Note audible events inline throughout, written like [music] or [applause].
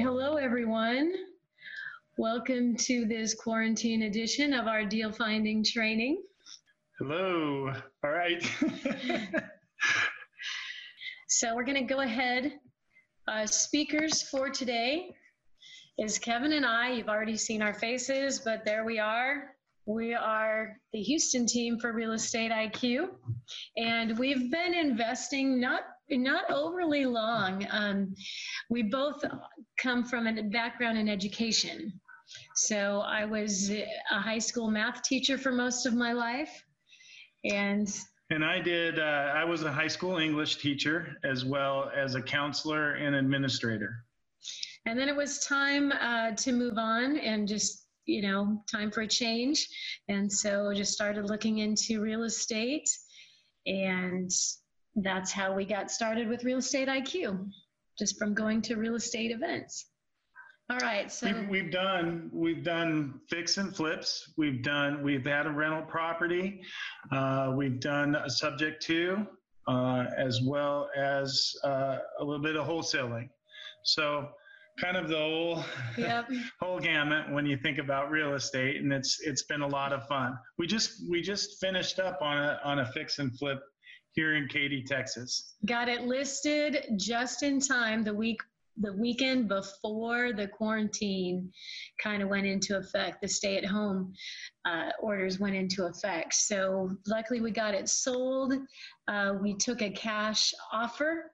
Hello, everyone. Welcome to this quarantine edition of our deal finding training. Hello. All right. [laughs] so we're going to go ahead. Uh, speakers for today is Kevin and I. You've already seen our faces, but there we are. We are the Houston team for Real Estate IQ, and we've been investing not not overly long. Um, we both come from a background in education. So I was a high school math teacher for most of my life, and and I did. Uh, I was a high school English teacher as well as a counselor and administrator. And then it was time uh, to move on and just you know, time for a change. And so just started looking into real estate. And that's how we got started with Real Estate IQ, just from going to real estate events. All right, so we've, we've, done we've done fix and flips. We've done we've had a rental property. Uh, we've done a subject to, uh, as well as uh, a little bit of wholesaling. So kind of the whole yep. [laughs] whole gamut when you think about real estate and it's it's been a lot of fun we just we just finished up on a on a fix and flip here in katy texas. Got it listed just in time the week the weekend before the quarantine kind of went into effect the stay at home uh, orders went into effect. So luckily we got it sold. Uh, we took a cash offer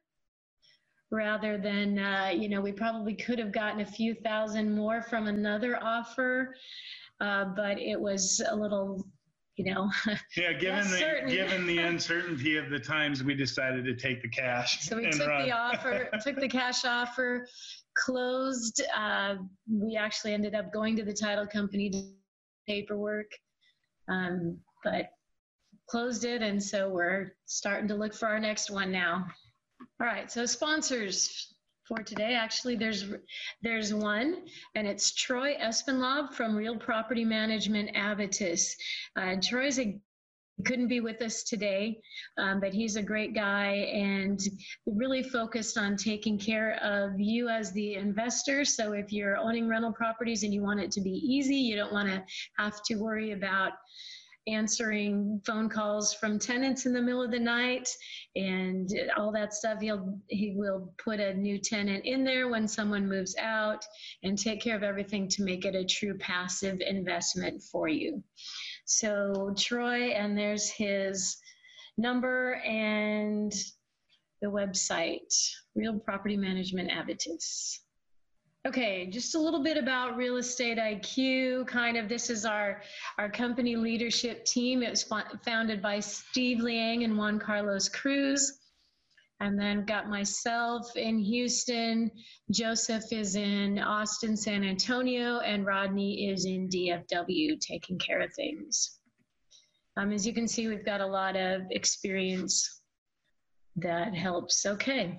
rather than, uh, you know, we probably could have gotten a few thousand more from another offer, uh, but it was a little, you know. [laughs] Yeah, given the certain. given the [laughs] uncertainty of the times, we decided to take the cash. So we took run. the offer, [laughs] took the cash offer, closed. Uh, we actually ended up going to the title company to paperwork, um, but closed it, and so we're starting to look for our next one now. All right, so sponsors for today, actually, there's there's one, and it's Troy Espenlaub from Real Property Management Avitus. Uh, Troy's a couldn't be with us today, um, but he's a great guy and really focused on taking care of you as the investor. So if you're owning rental properties and you want it to be easy, you don't want to have to worry about answering phone calls from tenants in the middle of the night and all that stuff. He'll he will put a new tenant in there when someone moves out and take care of everything to make it a true passive investment for you. So Troy, and there's his number and the website, Real Property Management Avitus. Okay, just a little bit about Real Estate IQ. Kind of, this is our our company leadership team. It was founded by Steve Liang and Juan Carlos Cruz, and then got myself in Houston. Joseph is in Austin, San Antonio, and Rodney is in DFW, taking care of things. Um, as you can see, we've got a lot of experience that helps. Okay.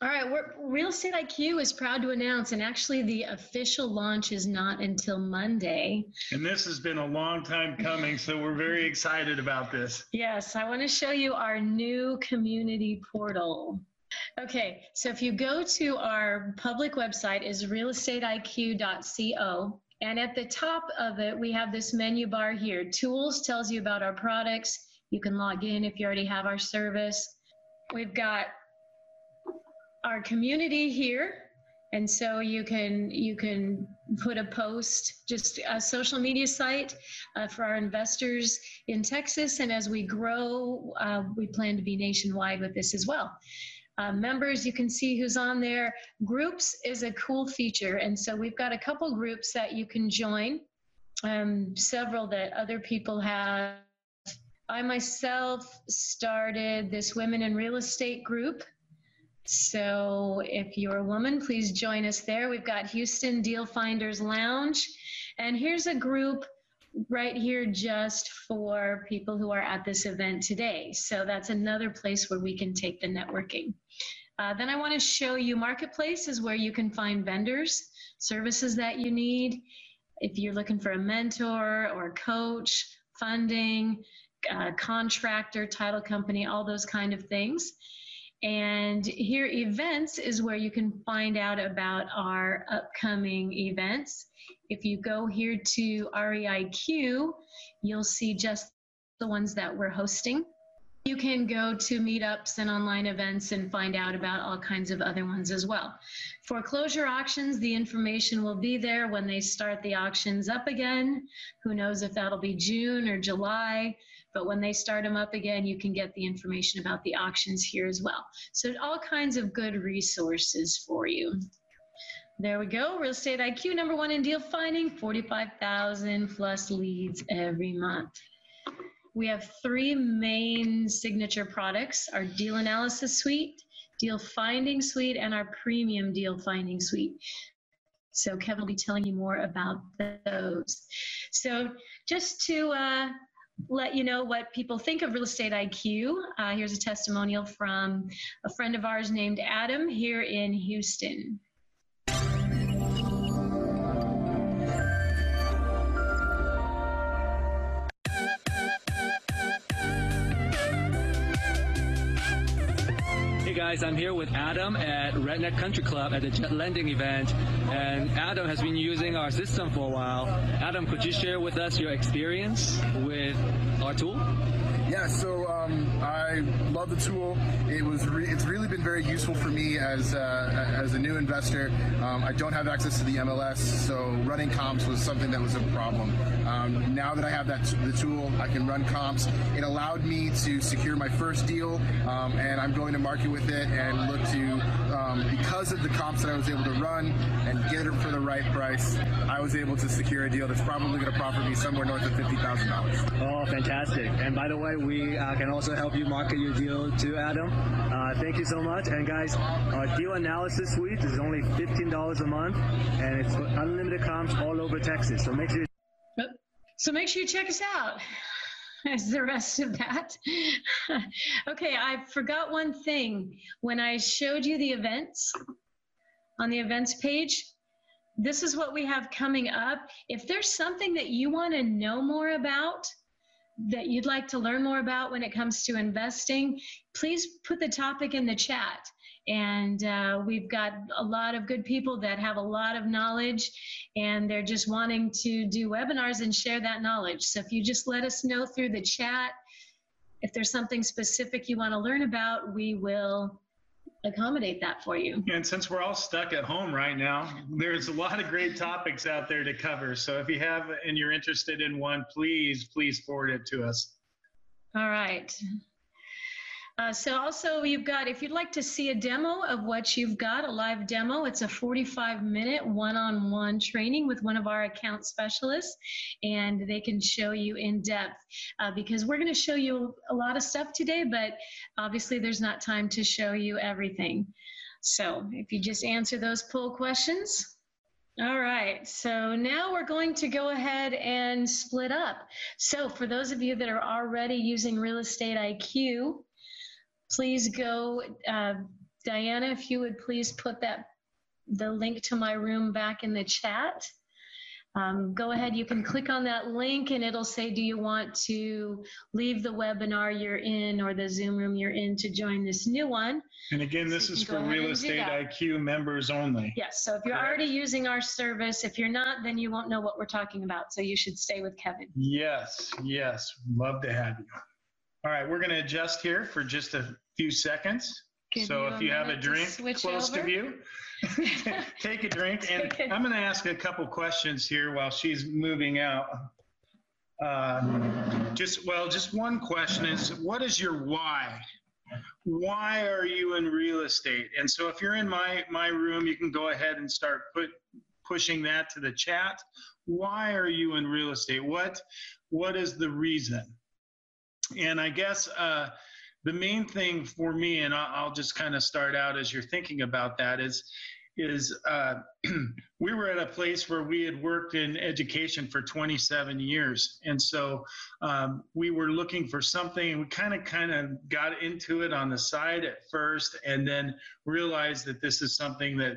All right, Real Estate IQ is proud to announce, and actually the official launch is not until Monday. And this has been a long time coming, so we're very [laughs] excited about this. Yes, I want to show you our new community portal. Okay, so if you go to our public website is realestateiq.co, and at the top of it, we have this menu bar here. Tools tells you about our products. You can log in if you already have our service. We've got our community here. And so you can you can put a post just a social media site uh, for our investors in texas. And as we grow uh, we plan to be nationwide with this as well. Uh, members you can see who's on there. Groups is a cool feature. And so we've got a couple groups that you can join um, several that other people have. I myself started this women in real estate group so if you're a woman, please join us there. We've got Houston Deal Finders Lounge. And here's a group right here just for people who are at this event today. So that's another place where we can take the networking. Uh, then I want to show you Marketplace is where you can find vendors, services that you need. If you're looking for a mentor or a coach, funding, uh, contractor, title company, all those kind of things. And here, events is where you can find out about our upcoming events. If you go here to REIQ, you'll see just the ones that we're hosting. You can go to meetups and online events and find out about all kinds of other ones as well. Foreclosure auctions, the information will be there when they start the auctions up again. Who knows if that'll be June or July, but when they start them up again, you can get the information about the auctions here as well. So all kinds of good resources for you. There we go. Real estate IQ number one in deal finding, 45,000 plus leads every month. We have three main signature products our deal analysis suite, deal finding suite, and our premium deal finding suite. So Kevin will be telling you more about those. So just to uh, let you know what people think of Real Estate IQ, uh, here's a testimonial from a friend of ours named Adam here in Houston. Guys. I'm here with Adam at Redneck Country Club at the Jet Lending event. And Adam has been using our system for a while. Adam, could you share with us your experience with our tool? Yeah, so um, I love the tool. It was re- it's really been very useful for me as uh, as a new investor. Um, I don't have access to the MLS, so running comps was something that was a problem. Um, now that I have that the tool, I can run comps. It allowed me to secure my first deal, um, and I'm going to market with it and look to um, because of the comps that I was able to run and get it for the right price. I was able to secure a deal that's probably going to profit me somewhere north of fifty thousand dollars. Oh, fantastic! And by the way, we uh, can also help you market your deal to Adam. Uh, thank you so much. And guys, our deal analysis suite is only $15 a month, and it's unlimited comps all over Texas. So make sure. So make sure you check us out. [laughs] As the rest of that. [laughs] okay, I forgot one thing. When I showed you the events on the events page, this is what we have coming up. If there's something that you want to know more about, that you'd like to learn more about when it comes to investing, please put the topic in the chat. And uh, we've got a lot of good people that have a lot of knowledge and they're just wanting to do webinars and share that knowledge. So if you just let us know through the chat, if there's something specific you want to learn about, we will accommodate that for you. And since we're all stuck at home right now, there's a lot of great topics out there to cover. So if you have and you're interested in one, please, please forward it to us. All right. Uh, so also you've got, if you'd like to see a demo of what you've got, a live demo, it's a 45 minute one-on-one training with one of our account specialists and they can show you in depth uh, because we're going to show you a lot of stuff today, but obviously there's not time to show you everything. So if you just answer those poll questions, all right, so now we're going to go ahead and split up. So for those of you that are already using Real Estate IQ, please go, uh, Diana, if you would please put that the link to my room back in the chat. Um, go ahead, you can click on that link and it'll say, do you want to leave the webinar you're in or the Zoom room you're in to join this new one? And again, this so is for Real Estate IQ members only. Yes, so if you're already using our service, if you're not, then you won't know what we're talking about. So you should stay with Kevin. Yes, yes, love to have you. All right, we're going to adjust here for just a few seconds. Give so if you have a minute to drink switch close over. to you, [laughs] take a drink. [laughs] And Take it. I'm going to ask a couple questions here while she's moving out. Uh, just well, just one question is, what is your why? Why are you in real estate? And so if you're in my my room, you can go ahead and start put pushing that to the chat. Why are you in real estate? What what is the reason? And I guess uh, the main thing for me, and I'll, just kind of start out as you're thinking about that, is is uh, [clears throat] we were at a place where we had worked in education for 27 years, and so um, we were looking for something. We kind of kind of got into it on the side at first, and then realized that this is something that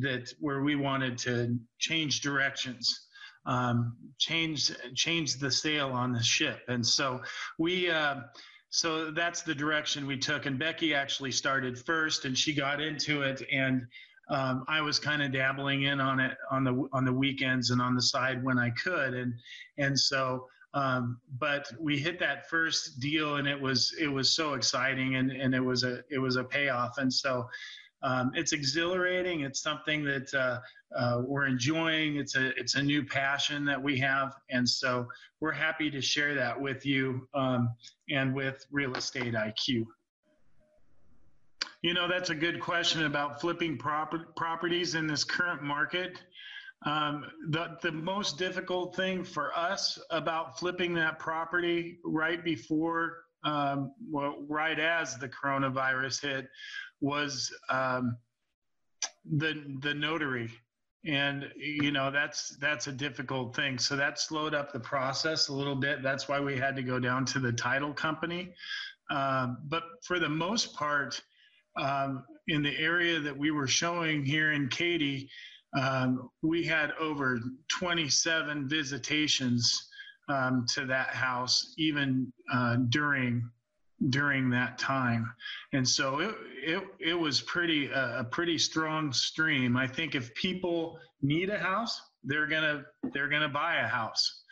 that where we wanted to change directions um, change change the sail on the ship. And so we uh, so that's the direction we took. And Becky actually started first, and she got into it, and um, I was kind of dabbling in on it on the on the weekends and on the side when I could, and and so. Um, but we hit that first deal, and it was it was so exciting, and and it was a it was a payoff, and so um, it's exhilarating. It's something that uh, uh, we're enjoying. It's a it's a new passion that we have, and so we're happy to share that with you um, and with Real Estate IQ. You know, that's a good question about flipping prop- properties in this current market. Um, the, the most difficult thing for us about flipping that property right before, um, well, right as the coronavirus hit was um, the, the notary. And, you know, that's, that's a difficult thing. So that slowed up the process a little bit. That's why we had to go down to the title company. Um, but for the most part, um, in the area that we were showing here in Katy, um, we had over 27 visitations um, to that house, even uh, during during that time, and so it it, it was pretty uh, a pretty strong stream. I think if people need a house, they're gonna they're gonna buy a house,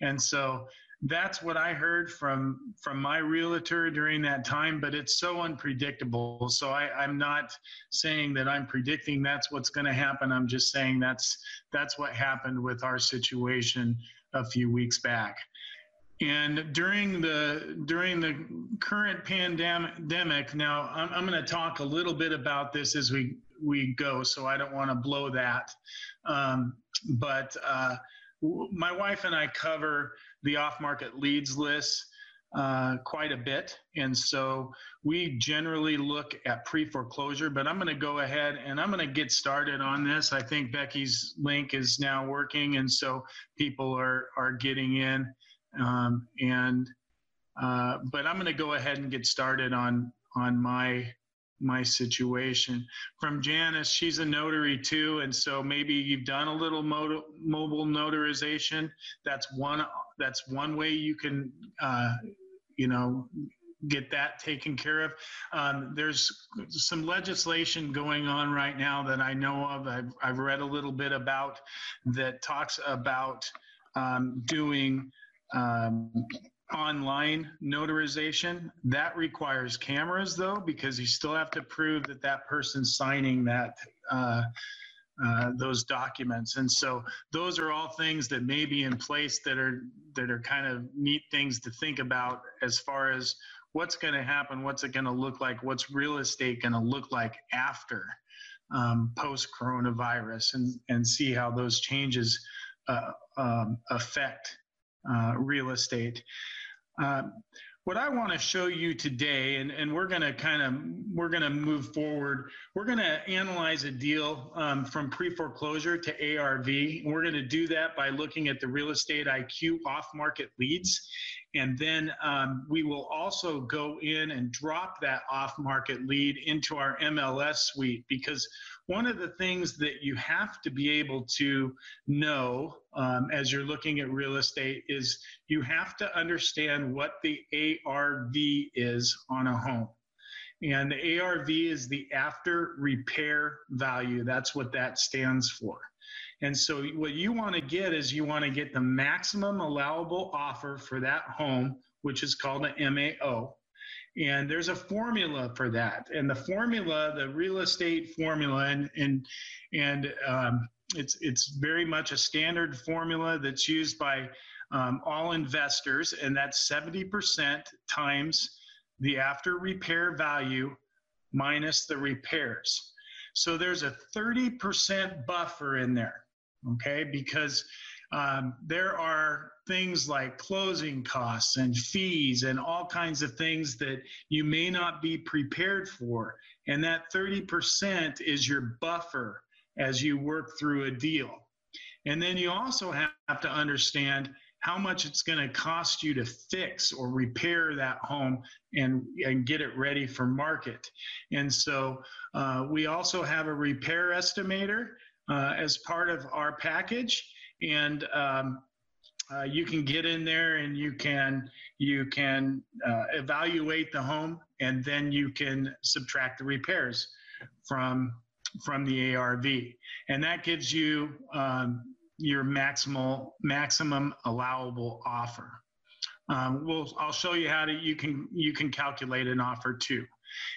and so that's what I heard from from my realtor during that time, but it's so unpredictable. So I, I'm not saying that I'm predicting that's what's going to happen. I'm just saying that's that's what happened with our situation a few weeks back. And during the during the current pandemic, now I'm, I'm going to talk a little bit about this as we we go. So I don't want to blow that, um, but. Uh, my wife and I cover the off market leads list uh, quite a bit. And so we generally look at pre foreclosure, but I'm going to go ahead and I'm going to get started on this. I think Becky's link is now working, and so people are, are getting in. Um, and uh, but I'm going to go ahead and get started on on my my situation. From Janice, she's a notary too, and so maybe you've done a little mobile notarization. That's one. That's one way you can, uh, you know, get that taken care of. Um, there's some legislation going on right now that I know of. I've, I've read a little bit about that talks about um, doing um, online notarization. That requires cameras though, because you still have to prove that that person's signing that uh, uh, those documents. And so those are all things that may be in place that are that are kind of neat things to think about as far as what's going to happen, what's it going to look like, what's real estate going to look like after um, post coronavirus, and and see how those changes uh, um, affect uh, real estate. Um, what I want to show you today, and, and we're going to kind of we're going to move forward. We're going to analyze a deal um, from pre-foreclosure to ARV. And we're going to do that by looking at the real estate IQ off-market leads, and then um, we will also go in and drop that off-market lead into our MLS suite because one of the things that you have to be able to know um, as you're looking at real estate is you have to understand what the ARV is on a home. And the ARV is the after repair value. That's what that stands for. And so what you want to get is you want to get the maximum allowable offer for that home, which is called an MAO. And there's a formula for that. And the formula, the real estate formula, and and and um, it's it's very much a standard formula that's used by um, all investors, and that's 70% times the after repair value minus the repairs. So there's a 30% buffer in there, okay? Because um, there are things like closing costs and fees and all kinds of things that you may not be prepared for. And that 30% is your buffer as you work through a deal. And then you also have to understand how much it's going to cost you to fix or repair that home and, and get it ready for market. And so uh, we also have a repair estimator uh, as part of our package. And um, uh, you can get in there and you can you can uh, evaluate the home and then you can subtract the repairs from from the ARV, and that gives you um, your maximal maximum allowable offer. Um, we'll, I'll show you how to you can you can calculate an offer too.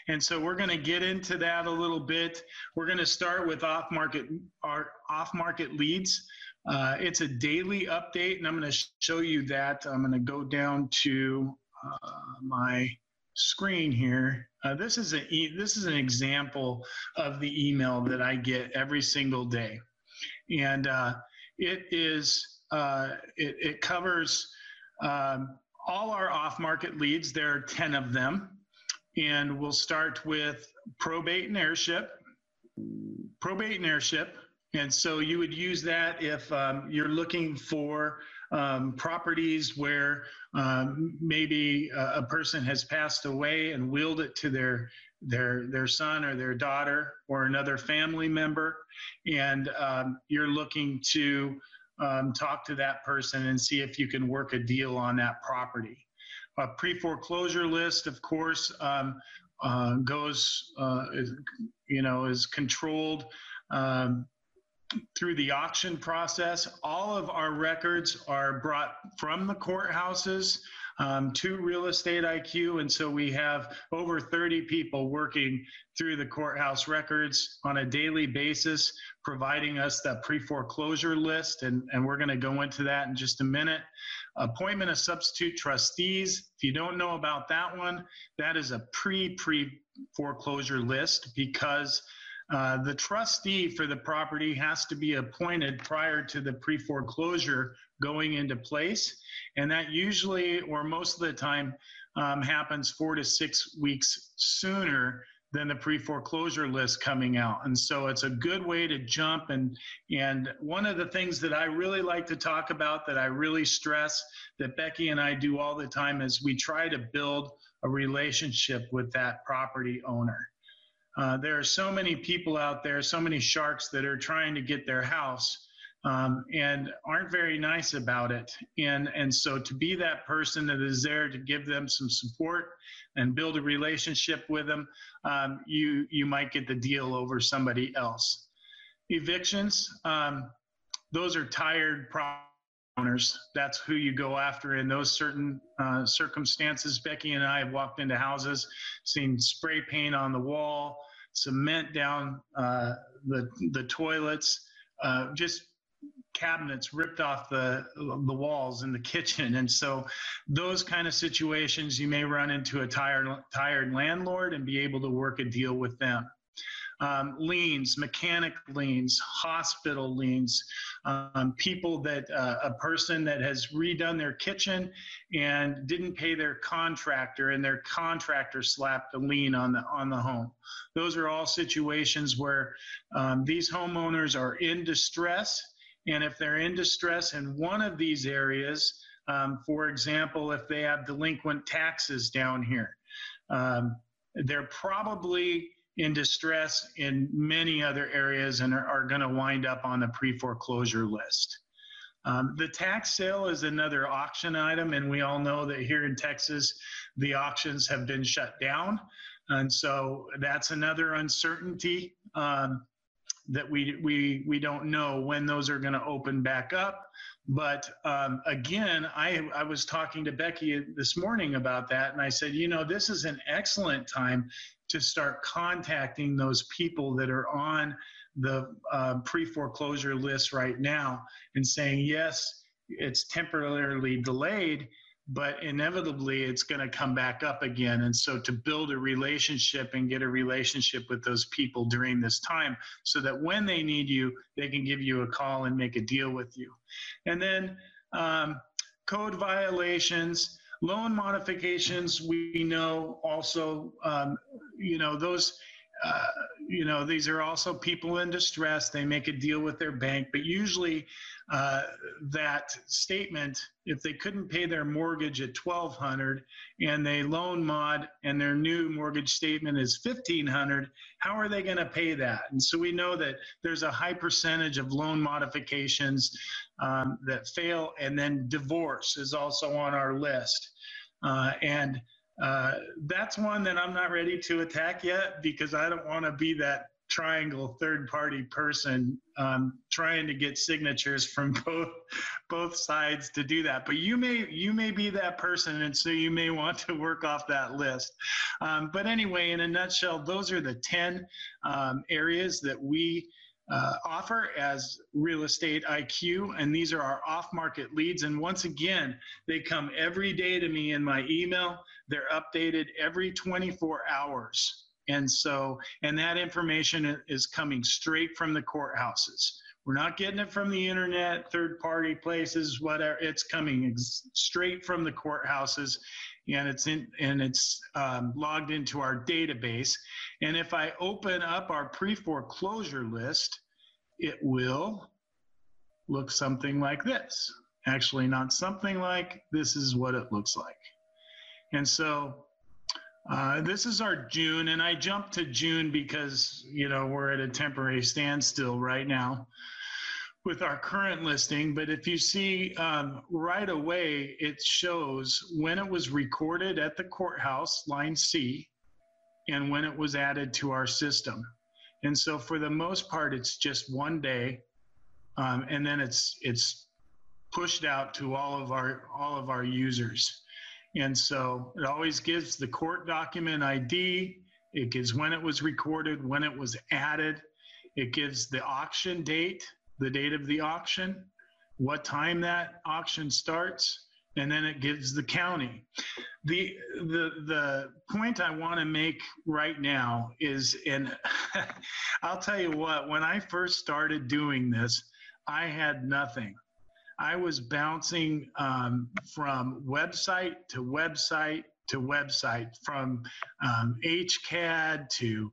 And so we're going to get into that a little bit. We're going to start with off-market our off-market leads. Uh, it's a daily update, and I'm going to show you that. I'm going to go down to uh, my screen here. Uh, this is a e this is an example of the email that I get every single day, and uh, it is uh, it, it, covers um, all our off-market leads. There are ten of them, and we'll start with probate and heirship. Probate and heirship. And so you would use that if um, you're looking for um, properties where um, maybe a, a, person has passed away and willed it to their their their son or their daughter or another family member, and um, you're looking to um, talk to that person and see if you can work a deal on that property. A pre-foreclosure list, of course, um, uh, goes uh, is, you know is controlled. Um, through the auction process. All of our records are brought from the courthouses um, to Real Estate IQ. And so we have over 30 people working through the courthouse records on a daily basis, providing us that pre foreclosure list. And, and we're going to go into that in just a minute. Appointment of substitute trustees. If you don't know about that one, that is a pre pre foreclosure list because uh, the trustee for the property has to be appointed prior to the pre foreclosure going into place. And that usually, or most of the time, um, happens four to six weeks sooner than the pre foreclosure list coming out. And so it's a good way to jump. And, and one of the things that I really like to talk about, that I really stress, that Becky and I do all the time, is we try to build a relationship with that property owner. Uh, there are so many people out there, so many sharks that are trying to get their house um, and aren't very nice about it. And, and so to be that person that is there to give them some support and build a relationship with them, um, you, you might get the deal over somebody else. Evictions, um, those are tired owners. That's who you go after in those certain uh, circumstances. Becky and I have walked into houses, seen spray paint on the wall, cement down uh, the the toilets, uh, just cabinets ripped off the the walls in the kitchen and so those kind of situations you may run into a tired tired landlord and be able to work a deal with them um, liens, mechanic liens, hospital liens, um, people that uh, a person that has redone their kitchen and didn't pay their contractor, and their contractor slapped a lien on the on the home. Those are all situations where um, these homeowners are in distress, and if they're in distress in one of these areas, um, for example, if they have delinquent taxes down here, um, they're probably in distress in many other areas and are, are going to wind up on the pre foreclosure list. Um, the tax sale is another auction item, and we all know that here in Texas, the auctions have been shut down. And so that's another uncertainty um, that we, we, we don't know when those are going to open back up. But um, again, I, I was talking to Becky this morning about that, and I said, you know, this is an excellent time to start contacting those people that are on the uh, pre foreclosure list right now and saying, yes, it's temporarily delayed, but inevitably it's going to come back up again. And so to build a relationship and get a relationship with those people during this time so that when they need you, they can give you a call and make a deal with you. And then um, code violations. Loan modifications, we know also, um, you know, those uh, you know, these are also people in distress. They make a deal with their bank, but usually uh, that statement, if they couldn't pay their mortgage at 1200 and they loan mod and their new mortgage statement is 1500, how are they going to pay that? And so we know that there's a high percentage of loan modifications um, that fail, and then divorce is also on our list. Uh, and uh, that's one that I'm not ready to attack yet because I don't want to be that triangle third party person um, trying to get signatures from [laughs] both both sides to do that but you may you may be that person and so you may want to work off that list um, but anyway in a nutshell those are the 10 um, areas that we uh, offer as real estate IQ, and these are our off market leads. And once again, they come every day to me in my email. They're updated every 24 hours. And so, and that information is coming straight from the courthouses. We're not getting it from the internet, third party places, whatever. It's coming straight from the courthouses and it's in and it's um, logged into our database. And if I open up our pre-foreclosure list, it will look something like this. Actually, not something like this is what it looks like. And so uh, this is our June, and I jumped to June because you know we're at a temporary standstill right now with our current listing, but if you see um, right away, it shows when it was recorded at the courthouse, line C, and when it was added to our system. And so for the most part, it's just one day, um, and then it's it's pushed out to all of our all of our users. And so it always gives the court document ID. It gives when it was recorded, when it was added. It gives the auction date the date of the auction, what time that auction starts, and then it gives the county. The the the point I want to make right now is and [laughs] I'll tell you what, when I first started doing this, I had nothing. I was bouncing um, from website to website to website, from um, HCAD to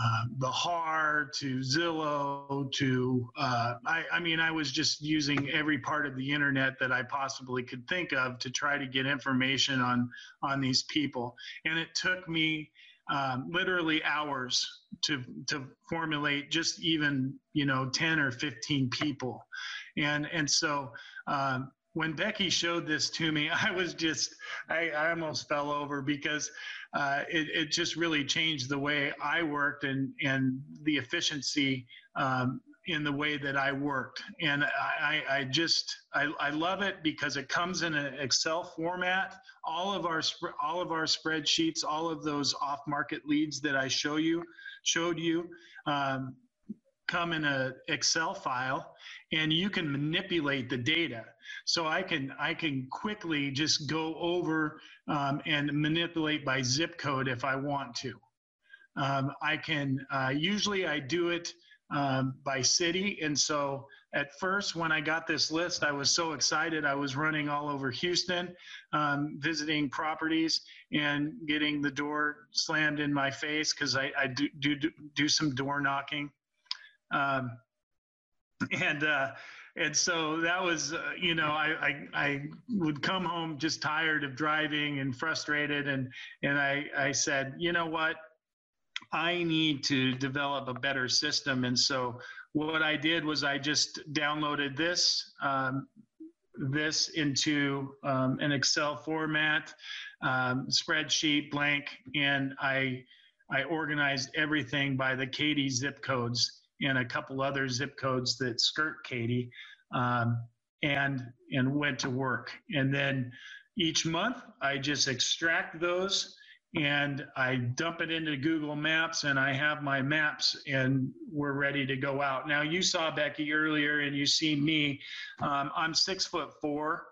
uh, the HAR to Zillow to, uh, I, I, mean, I was just using every part of the internet that I possibly could think of to try to get information on on these people, and it took me um, literally hours to to formulate just even you know 10 or 15 people, and and so. Um, when Becky showed this to me, [laughs] I was just, I, I almost fell over because uh, it, it, just really changed the way I worked and, and the efficiency um, in the way that I worked. And I, I just, I, I love it because it comes in an Excel format. All of our, all of our spreadsheets, all of those off market leads that I show you, showed you, um, come in a Excel file and you can manipulate the data. So I can I can quickly just go over um, and manipulate by zip code if I want to. Um, I can uh, usually I do it um, by city, and so at first when I got this list, I was so excited. I was running all over Houston, um, visiting properties and getting the door slammed in my face because I, I do, do do some door knocking. Um, and uh, and so that was uh, you know I, I, I would come home just tired of driving and frustrated. And and I I said you know what? I need to develop a better system. And so what I did was I just downloaded this um, this into um, an Excel format um, spreadsheet blank and I I organized everything by the Katy zip codes and a couple other zip codes that skirt Katy, um, and and went to work. And then each month, I just extract those and I dump it into Google Maps, and I have my maps, and we're ready to go out. Now, you saw Becky earlier, and you see me. Um, I'm six foot four.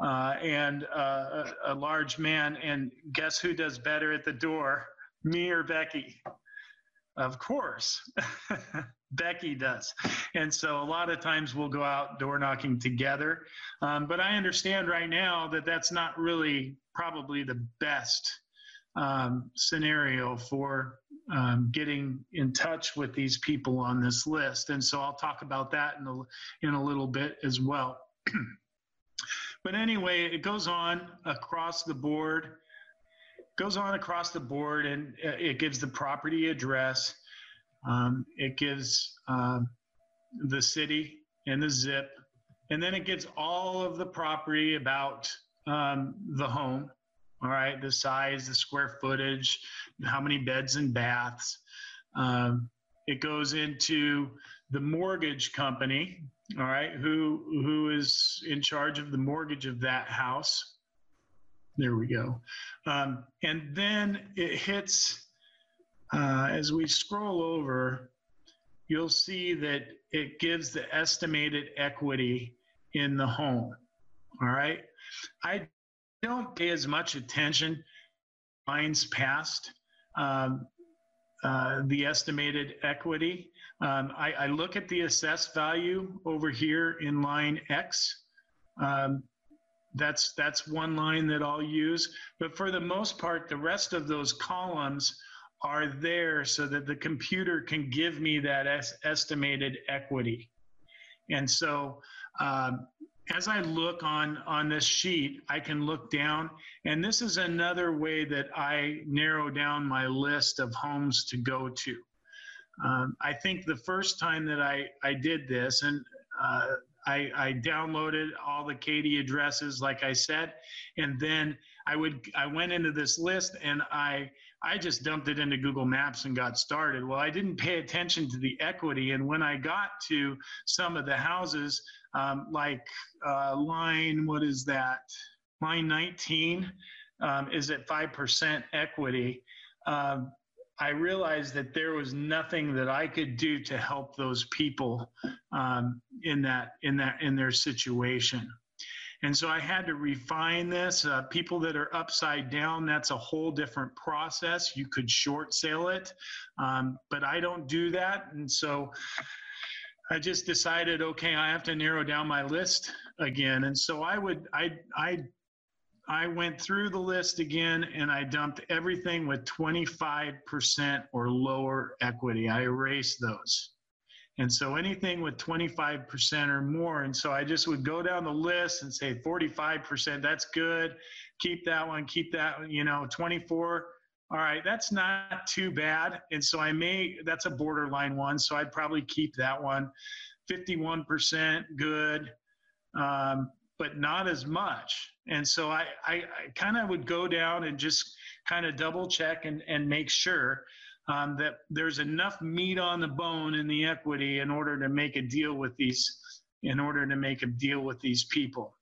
Uh, and uh, a, a large man, and guess who does better at the door? Me or Becky? Of course. [laughs] Becky does. And so a lot of times we'll go out door knocking together. Um, but I understand right now that that's not really probably the best um, scenario for um, getting in touch with these people on this list. And so I'll talk about that in a, in a little bit as well. [clears throat] but anyway, it goes on across the board, goes on across the board, and it gives the property address. Um, it gives uh, the city and the zip, and then it gives all of the property about um, the home. All right, the size, the square footage, how many beds and baths. Um, it goes into the mortgage company, all right, who who is in charge of the mortgage of that house. There we go. Um, and then it hits, uh, as we scroll over, you'll see that it gives the estimated equity in the home. All right. I don't pay as much attention lines past um, uh, the estimated equity. Um, I, I, look at the assessed value over here in line X. Um, that's that's one line that I'll use. But for the most part, the rest of those columns are there so that the computer can give me that es- estimated equity. And so um, as I look on on this sheet, I can look down, and this is another way that I narrow down my list of homes to go to. Um, I think the first time that I I did this, and uh, I, I downloaded all the Katy addresses, like I said, and then I would I went into this list and I I just dumped it into Google Maps and got started. Well, I didn't pay attention to the equity, and when I got to some of the houses, um, like uh, line, what is that? Line 19 um, is at 5% equity. Um, I realized that there was nothing that I could do to help those people um, in that in that in their situation. And so I had to refine this. Uh, people that are upside down, that's a whole different process. You could short sale it, um, but I don't do that. And so I just decided, okay, I have to narrow down my list again. And so I would, I, I, I went through the list again and I dumped everything with 25% or lower equity. I erased those. And so anything with 25% or more. And so I just would go down the list and say 45%, that's good. Keep that one, keep that, you know, 24 all right, that's not too bad. And so I may, that's a borderline one. So I'd probably keep that one. 51% good, um, but not as much. And so I, I, I kind of would go down and just kind of double check and, and make sure um, that there's enough meat on the bone in the equity in order to make a deal with these, in order to make a deal with these people.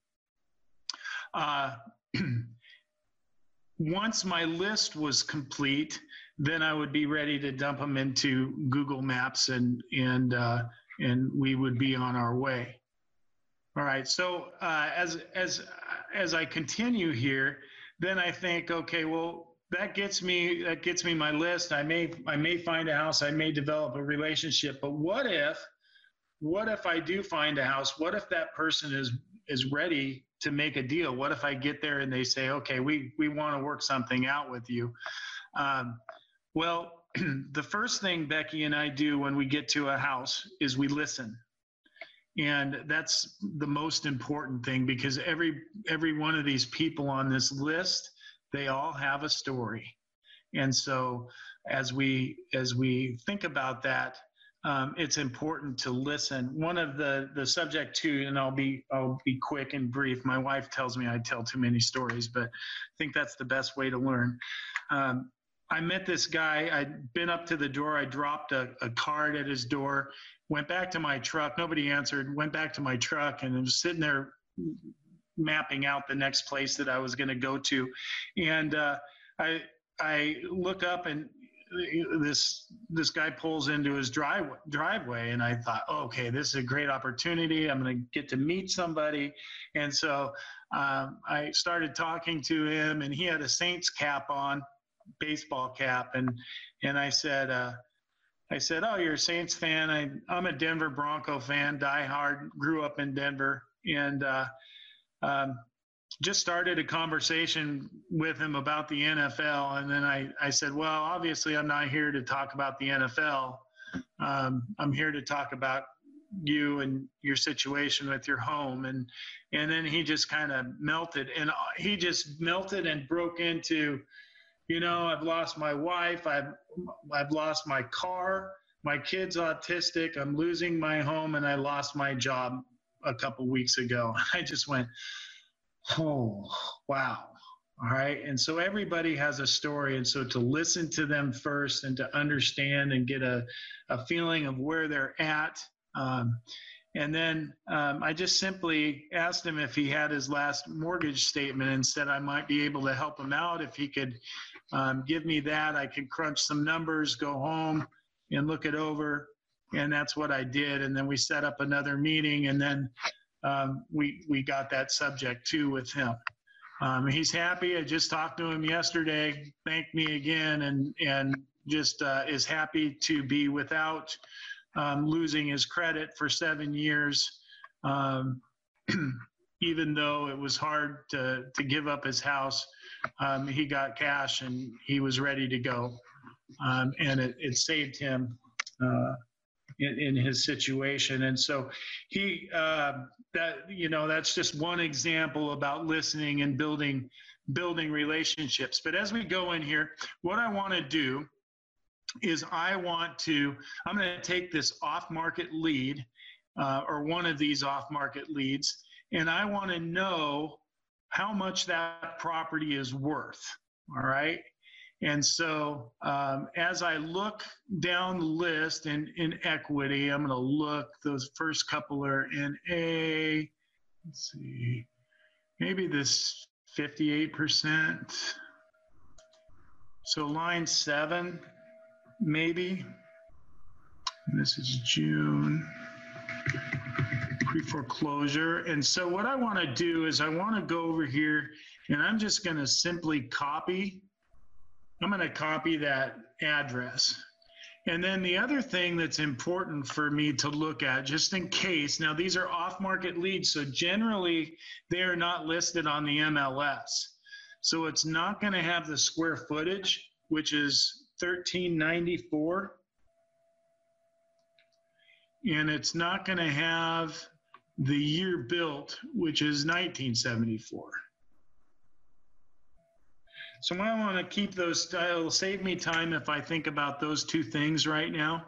Uh, [clears throat] once my list was complete, then I would be ready to dump them into Google Maps and and uh, and we would be on our way. All right. So uh, as as as I continue here, then I think, okay, well, that gets me that gets me my list. I may I may find a house. I may develop a relationship. But what if what if I do find a house? What if that person is is ready to make a deal. What if I get there and they say, okay, we, we want to work something out with you? Um, well, [clears throat] the first thing Becky and I do when we get to a house is we listen. And that's the most important thing because every every one of these people on this list, they all have a story. And so as we as we think about that, um, it's important to listen. One of the the subject to, and I'll be I'll be quick and brief. My wife tells me I tell too many stories, but I think that's the best way to learn. Um, I met this guy. I'd been up to the door. I dropped a, a card at his door. Went back to my truck. Nobody answered. Went back to my truck and I was sitting there mapping out the next place that I was going to go to. And uh, I I look up and this this guy pulls into his drive, driveway and i thought okay this is a great opportunity i'm going to get to meet somebody and so um, i started talking to him and he had a saints cap on baseball cap and and i said uh, i said oh you're a saints fan I, i'm a denver bronco fan die hard grew up in denver and uh, um, just started a conversation with him about the NFL. And then I, I said, well, obviously, I'm not here to talk about the NFL. Um, I'm here to talk about you and your situation with your home. And, and then he just kind of melted and he just melted and broke into, you know, I've lost my wife. I've, I've lost my car. My kid's autistic. I'm losing my home and I lost my job a couple weeks ago. [laughs] I just went, oh, wow. All right. And so everybody has a story. And so to listen to them first and to understand and get a, a feeling of where they're at. Um, and then um, I just simply asked him if he had his last mortgage statement and said I might be able to help him out. If he could um, give me that, I could crunch some numbers, go home and look it over. And that's what I did. And then we set up another meeting. And then um, we we got that subject too with him. Um, he's happy. I just talked to him yesterday. Thanked me again, and and just uh, is happy to be without um, losing his credit for seven years. [clears throat] Even though it was hard to to give up his house, um, he got cash and he was ready to go, um, and it, it saved him. Uh, in, in, his situation. And so he, uh, that you know that's just one example about listening and building building relationships but as we go in here what i want to do is i want to i'm going to take this off market lead uh, or one of these off market leads and i want to know how much that property is worth all right and so um, as I look down the list in, in equity, I'm going to look, those first couple are in A. Let's see, maybe this 58%. So line seven, maybe. And this is June pre-foreclosure. And so what I want to do is I want to go over here and I'm just going to simply copy I'm going to copy that address. And then the other thing that's important for me to look at, just in case, now these are off market leads, so generally they are not listed on the MLS. So it's not going to have the square footage, which is 1394. And it's not going to have the year built, which is 1974. So I want to keep those, it'll save me time if I think about those two things right now.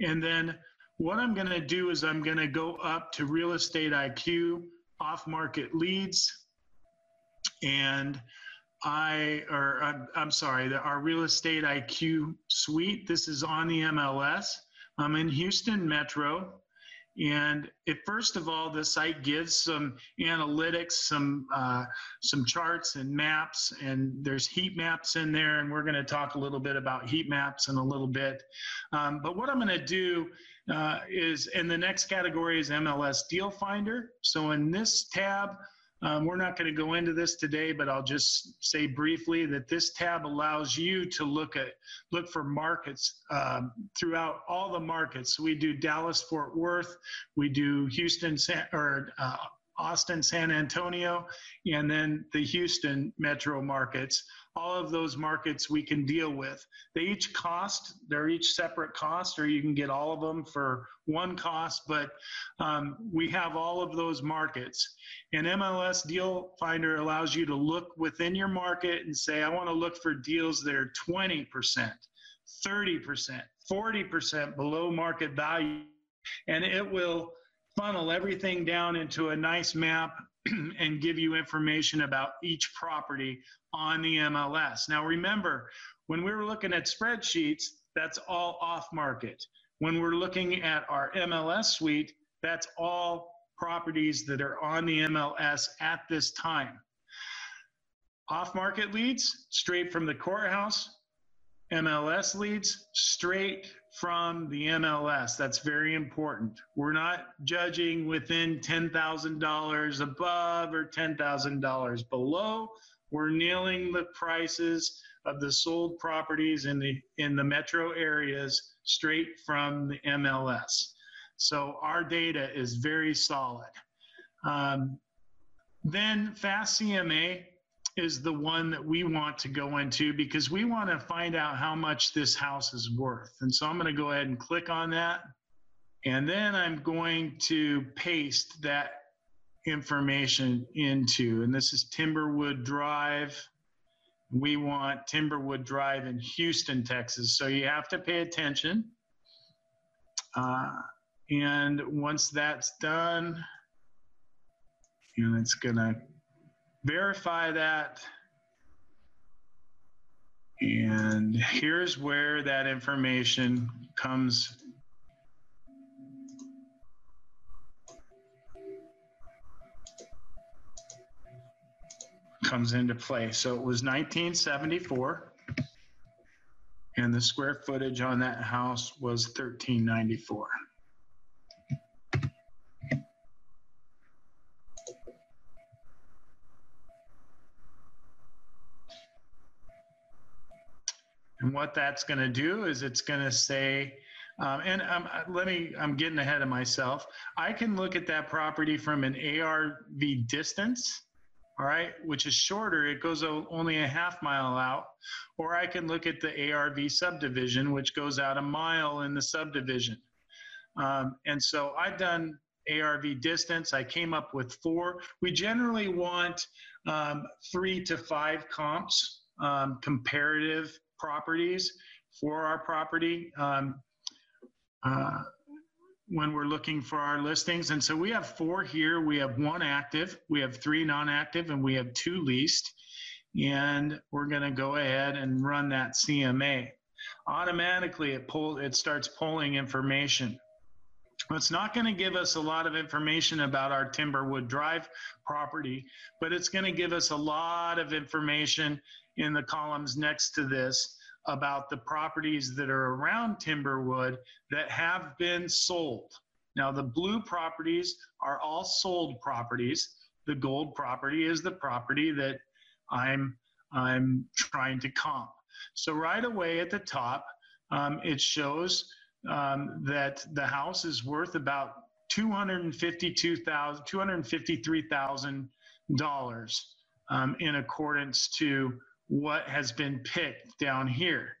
And then what I'm going to do is I'm going to go up to Real Estate IQ, off market leads, and I, or I'm, I'm sorry, our Real Estate IQ suite. This is on the MLS. I'm in Houston Metro. And it, first of all, the site gives some analytics, some uh, some charts and maps, and there's heat maps in there, and we're going to talk a little bit about heat maps in a little bit. Um, but what I'm going to do uh, is, in the next category is MLS Deal Finder. So in this tab, um, we're not going to go into this today, but I'll just say briefly that this tab allows you to look at look for markets um, throughout all the markets. We do Dallas, Fort Worth, we do Houston, or uh, Austin, San Antonio, and then the Houston metro markets. All of those markets we can deal with. They each cost, they're each separate cost, or you can get all of them for one cost, but um, we have all of those markets. And MLS Deal Finder allows you to look within your market and say, I want to look for deals that are 20%, 30%, 40% below market value. And it will funnel everything down into a nice map [clears throat] and give you information about each property on the MLS. Now, remember, when we were looking at spreadsheets, that's all off market. When we're looking at our MLS suite, that's all properties that are on the MLS at this time. Off market leads, straight from the courthouse. MLS leads, straight from the MLS. That's very important. We're not judging within $10,000 above or $10,000 below. We're nailing the prices of the sold properties in the in the metro areas straight from the MLS. So our data is very solid. Um, then Fast CMA is the one that we want to go into because we want to find out how much this house is worth. And so I'm going to go ahead and click on that. And then I'm going to paste that information into, and this is Timberwood Drive. We want Timberwood Drive in Houston, Texas. So you have to pay attention. Uh, and once that's done, and it's going to verify that. And here's where that information comes comes into play. So it was 1974 and the square footage on that house was 1394. And what that's going to do is it's going to say, um, and um, let me, I'm getting ahead of myself. I can look at that property from an ARV distance, all right, which is shorter. It goes only a half mile out. Or I can look at the ARV subdivision, which goes out a mile in the subdivision. Um, and so I've done ARV distance. I came up with four. We generally want um, three to five comps, um, comparative properties for our property um, uh, when we're looking for our listings. And so we have four here. We have one active, we have three non-active, and we have two leased. And we're going to go ahead and run that CMA. Automatically, it pull it starts pulling information. It's not going to give us a lot of information about our Timberwood Drive property, but it's going to give us a lot of information in the columns next to this about the properties that are around Timberwood that have been sold. Now, the blue properties are all sold properties. The gold property is the property that I'm, I'm trying to comp. So right away at the top, um, it shows um, that the house is worth about $252,000, $253,000 um, in accordance to what has been picked down here.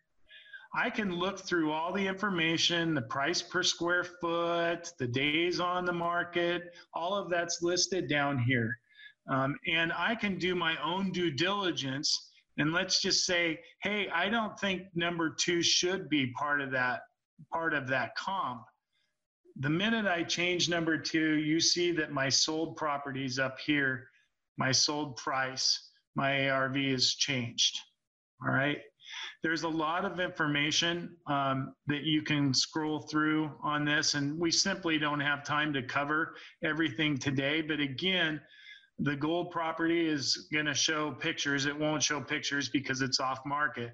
I can look through all the information, the price per square foot, the days on the market, all of that's listed down here. Um, and I can do my own due diligence. And let's just say, hey, I don't think number two should be part of that part of that comp. The minute I change number two, you see that my sold properties up here, my sold price my ARV has changed. All right. There's a lot of information um, that you can scroll through on this, and we simply don't have time to cover everything today. But again, the gold property is going to show pictures. It won't show pictures because it's off market,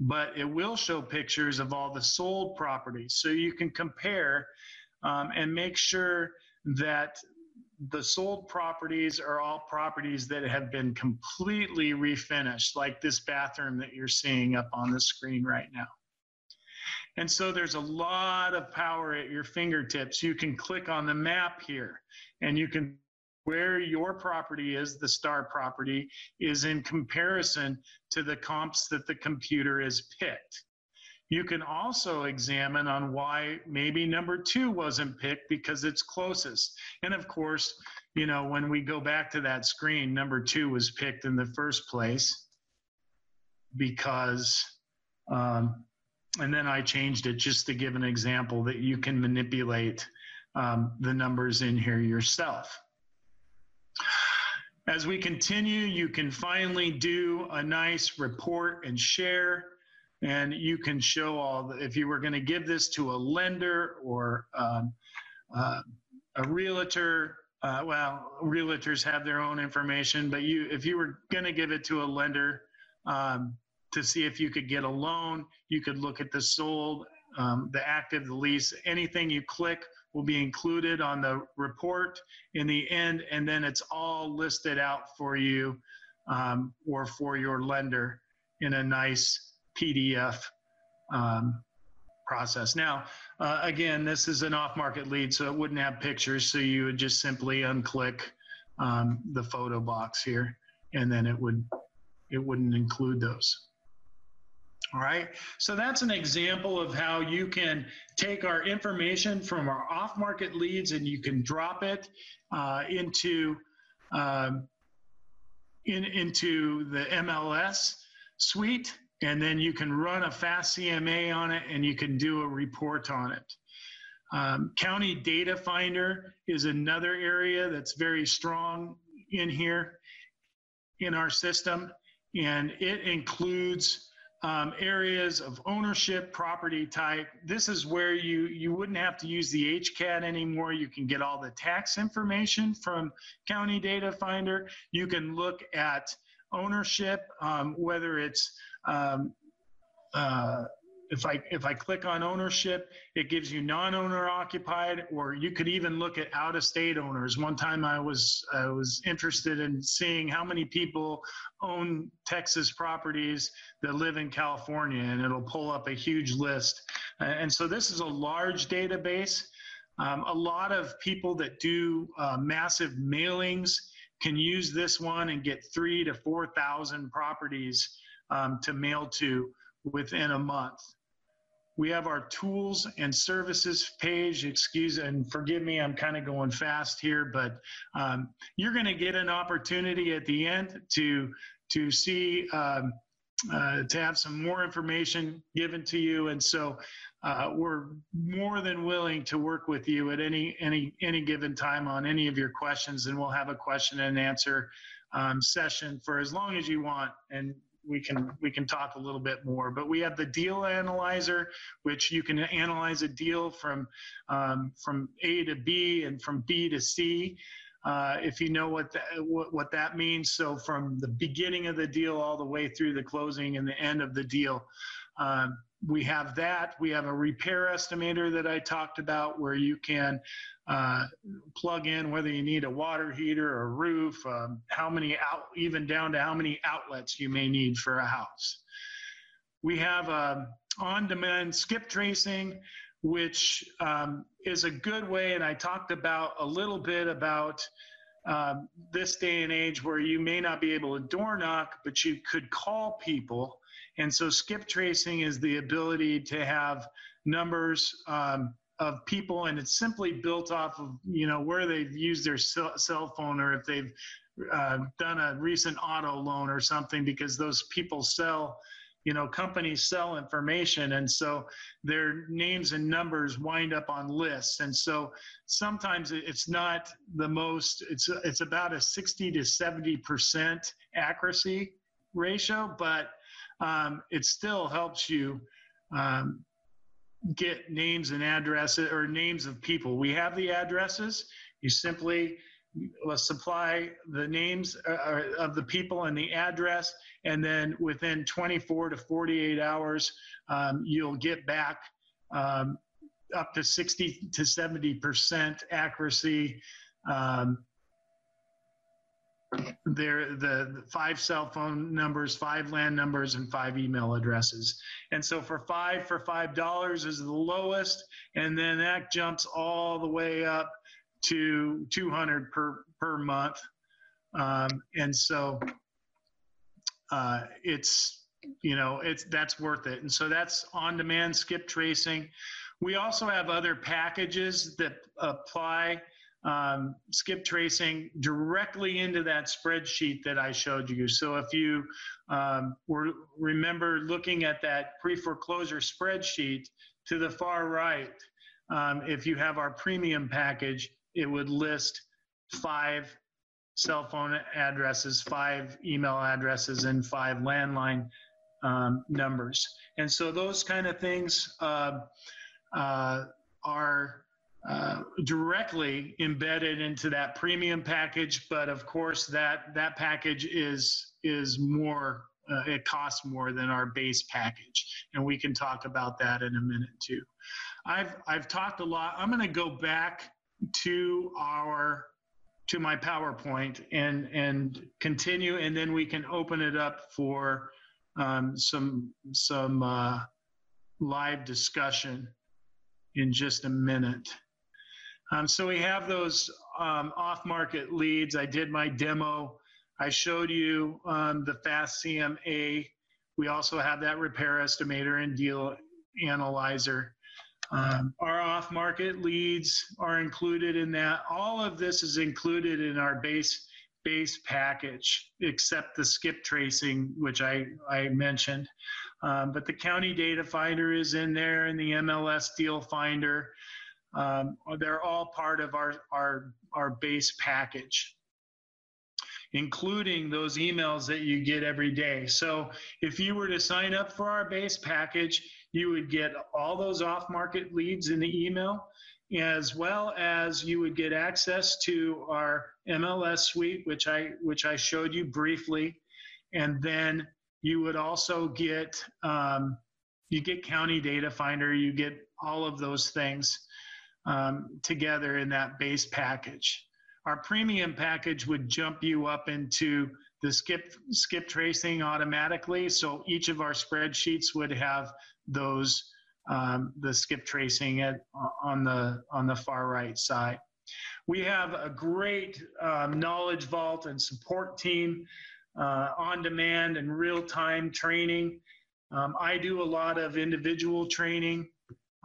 but it will show pictures of all the sold properties. So you can compare um, and make sure that the sold properties are all properties that have been completely refinished, like this bathroom that you're seeing up on the screen right now. And so there's a lot of power at your fingertips. You can click on the map here and you can where your property is, the star property, is in comparison to the comps that the computer has picked. You can also examine on why maybe number two wasn't picked because it's closest. And of course, you know, when we go back to that screen, number two was picked in the first place because, um, and then I changed it just to give an example that you can manipulate um, the numbers in here yourself. As we continue, you can finally do a nice report and share and you can show all the, if you were going to give this to a lender or um, uh, a realtor uh, well realtors have their own information but you if you were going to give it to a lender um, to see if you could get a loan you could look at the sold um, the active the lease anything you click will be included on the report in the end and then it's all listed out for you um, or for your lender in a nice PDF um, process. Now, uh, again, this is an off-market lead, so it wouldn't have pictures, so you would just simply unclick um, the photo box here, and then it would it wouldn't include those. All right, so that's an example of how you can take our information from our off-market leads and you can drop it uh, into um, in, into the MLS suite, and then you can run a fast CMA on it and you can do a report on it. Um, County Data Finder is another area that's very strong in here in our system, and it includes um, areas of ownership, property type. This is where you, you wouldn't have to use the HCAD anymore. You can get all the tax information from County Data Finder. You can look at ownership, um, whether it's um, uh, if I if I click on ownership, it gives you non-owner occupied, or you could even look at out-of-state owners. One time I was I was interested in seeing how many people own Texas properties that live in California, and it'll pull up a huge list. And so this is a large database. Um, a lot of people that do uh, massive mailings can use this one and get three to four thousand properties um, to mail to within a month. We have our tools and services page. Excuse and forgive me, I'm kind of going fast here, but um, you're going to get an opportunity at the end to to see um, uh, to have some more information given to you, and so uh, we're more than willing to work with you at any any any given time on any of your questions, and we'll have a question and answer um, session for as long as you want, and we can we can talk a little bit more. But we have the deal analyzer, which you can analyze a deal from um, from A to B and from B to C. Uh, if you know what, what, what that means, so from the beginning of the deal all the way through the closing and the end of the deal, um, we have that. We have a repair estimator that I talked about where you can uh, plug in whether you need a water heater or roof, um, how many out, even down to how many outlets you may need for a house. We have um, on-demand skip tracing, which um, is a good way, and I talked about a little bit about um, this day and age where you may not be able to door knock, but you could call people. And so skip tracing is the ability to have numbers um, of people and it's simply built off of you know where they've used their cell phone or if they've uh, done a recent auto loan or something because those people sell you know companies sell information and so their names and numbers wind up on lists. And so sometimes it's not the most it's it's about a 60 to 70 percent accuracy ratio but um, it still helps you um, get names and addresses or names of people. We have the addresses. You simply uh, supply the names uh, uh, of the people and the address, and then within 24 to 48 hours, um, you'll get back um, up to 60 to 70 percent accuracy um, there the five cell phone numbers five land numbers and five email addresses. And so for five for five dollars is the lowest and then that jumps all the way up to 200 per per month. Um, and so uh, it's you know it's that's worth it. And so that's on demand skip tracing. We also have other packages that apply um, skip tracing directly into that spreadsheet that I showed you. So if you um, were, remember looking at that pre-foreclosure spreadsheet to the far right, um, if you have our premium package, it would list five cell phone addresses, five email addresses, and five landline um, numbers. And so those kind of things uh, uh, are directly embedded into that premium package, but of course that that package is is more uh, it costs more than our base package, and we can talk about that in a minute too. I've I've talked a lot. I'm going to go back to our to my PowerPoint and and continue, and then we can open it up for um, some some uh, live discussion in just a minute. Um, so we have those um, off-market leads. I did my demo. I showed you um, the Fast CMA. We also have that repair estimator and deal analyzer. Um, our off-market leads are included in that. All of this is included in our base base package, except the skip tracing, which I, I mentioned. Um, but the county data finder is in there and the MLS deal finder. Um, they're all part of our, our, our base package, including those emails that you get every day. So if you were to sign up for our base package, you would get all those off market leads in the email, as well as you would get access to our MLS suite, which I, which I showed you briefly. And then you would also get, um, you get county data finder, you get all of those things um, together in that base package. Our premium package would jump you up into the skip skip tracing automatically. So each of our spreadsheets would have those um, the skip tracing at on the on the far right side. We have a great um, knowledge vault and support team uh, on demand and real time training. Um, I do a lot of individual training.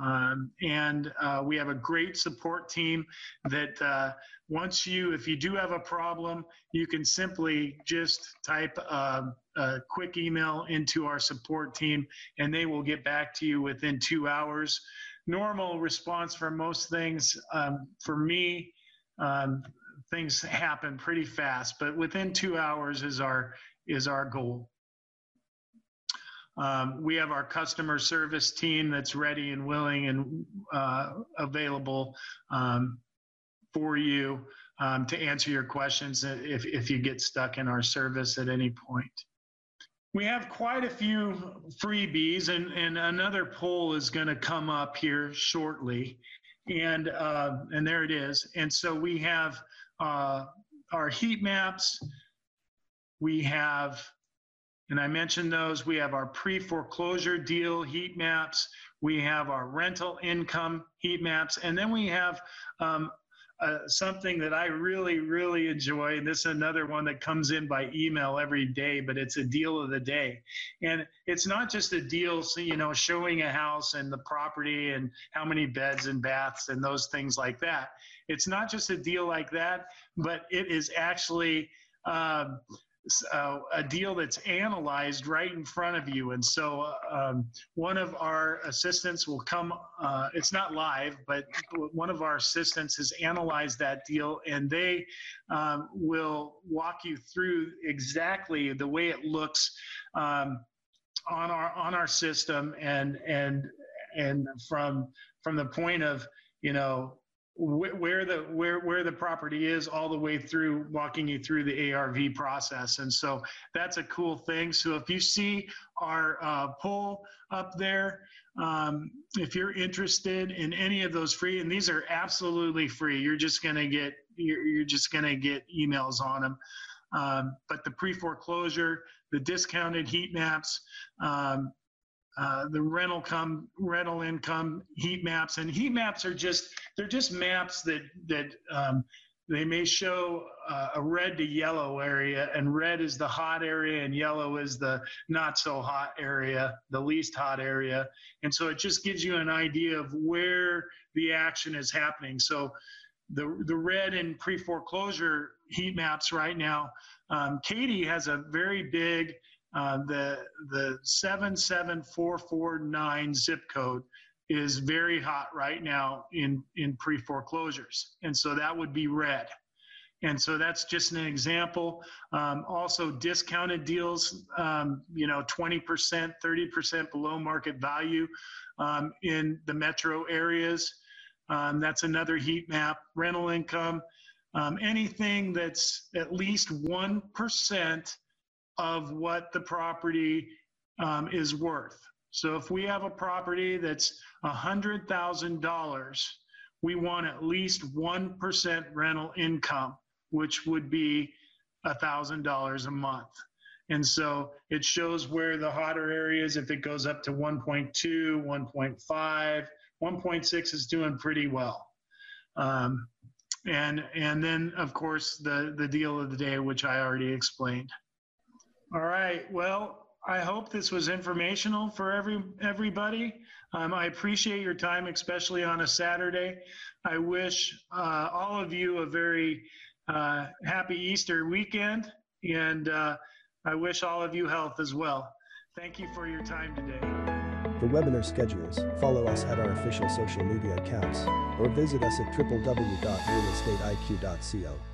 Um, and uh, we have a great support team that uh, once you, if you do have a problem, you can simply just type a, a, quick email into our support team and they will get back to you within two hours. Normal response for most things, um, for me, um, things happen pretty fast, but within two hours is our is our goal. Um, we have our customer service team that's ready and willing and uh, available um, for you um, to answer your questions if, if you get stuck in our service at any point. We have quite a few freebies, and, and another poll is going to come up here shortly. And, uh, and there it is. And so we have uh, our heat maps. We have and I mentioned those. We have our pre foreclosure deal heat maps. We have our rental income heat maps. And then we have um, uh, something that I really, really enjoy. And this is another one that comes in by email every day, but it's a deal of the day. And it's not just a deal, so, you know, showing a house and the property and how many beds and baths and those things like that. It's not just a deal like that, but it is actually. Um, uh, a deal that's analyzed right in front of you. And so um, one of our assistants will come, uh, it's not live, but one of our assistants has analyzed that deal and they um, will walk you through exactly the way it looks um, on our on our system and and and from from the point of you know where the where where the property is all the way through walking you through the ARV process. And so that's a cool thing. So if you see our uh, poll up there um, if you're interested in any of those free and these are absolutely free you're just going to get you're, you're just going to get emails on them um, but the pre-foreclosure the discounted heat maps um, uh, the rental come rental income heat maps and heat maps are just they're just maps that that um, they may show uh, a red to yellow area and red is the hot area and yellow is the not so hot area the least hot area. And so it just gives you an idea of where the action is happening. So the the red and pre foreclosure heat maps right now um, katy has a very big uh, the the 77449 zip code is very hot right now in in pre foreclosures, and so that would be red. And so that's just an example. Um, also, discounted deals, um, you know, 20%, 30% below market value um, in the metro areas. Um, that's another heat map. Rental income, um, anything that's at least 1% of what the property um, is worth. So if we have a property that's $100,000, we want at least 1% rental income, which would be $1,000 a month. And so it shows where the hotter areas, if it goes up to 1.2, 1.5, 1.6 is doing pretty well. Um, and and then of course the the deal of the day, which I already explained. All right. Well, I hope this was informational for every everybody. Um, I appreciate your time, especially on a Saturday. I wish uh, all of you a very uh, happy Easter weekend, and uh, I wish all of you health as well. Thank you for your time today. For webinar schedules, follow us at our official social media accounts or visit us at www.realestateiq.co.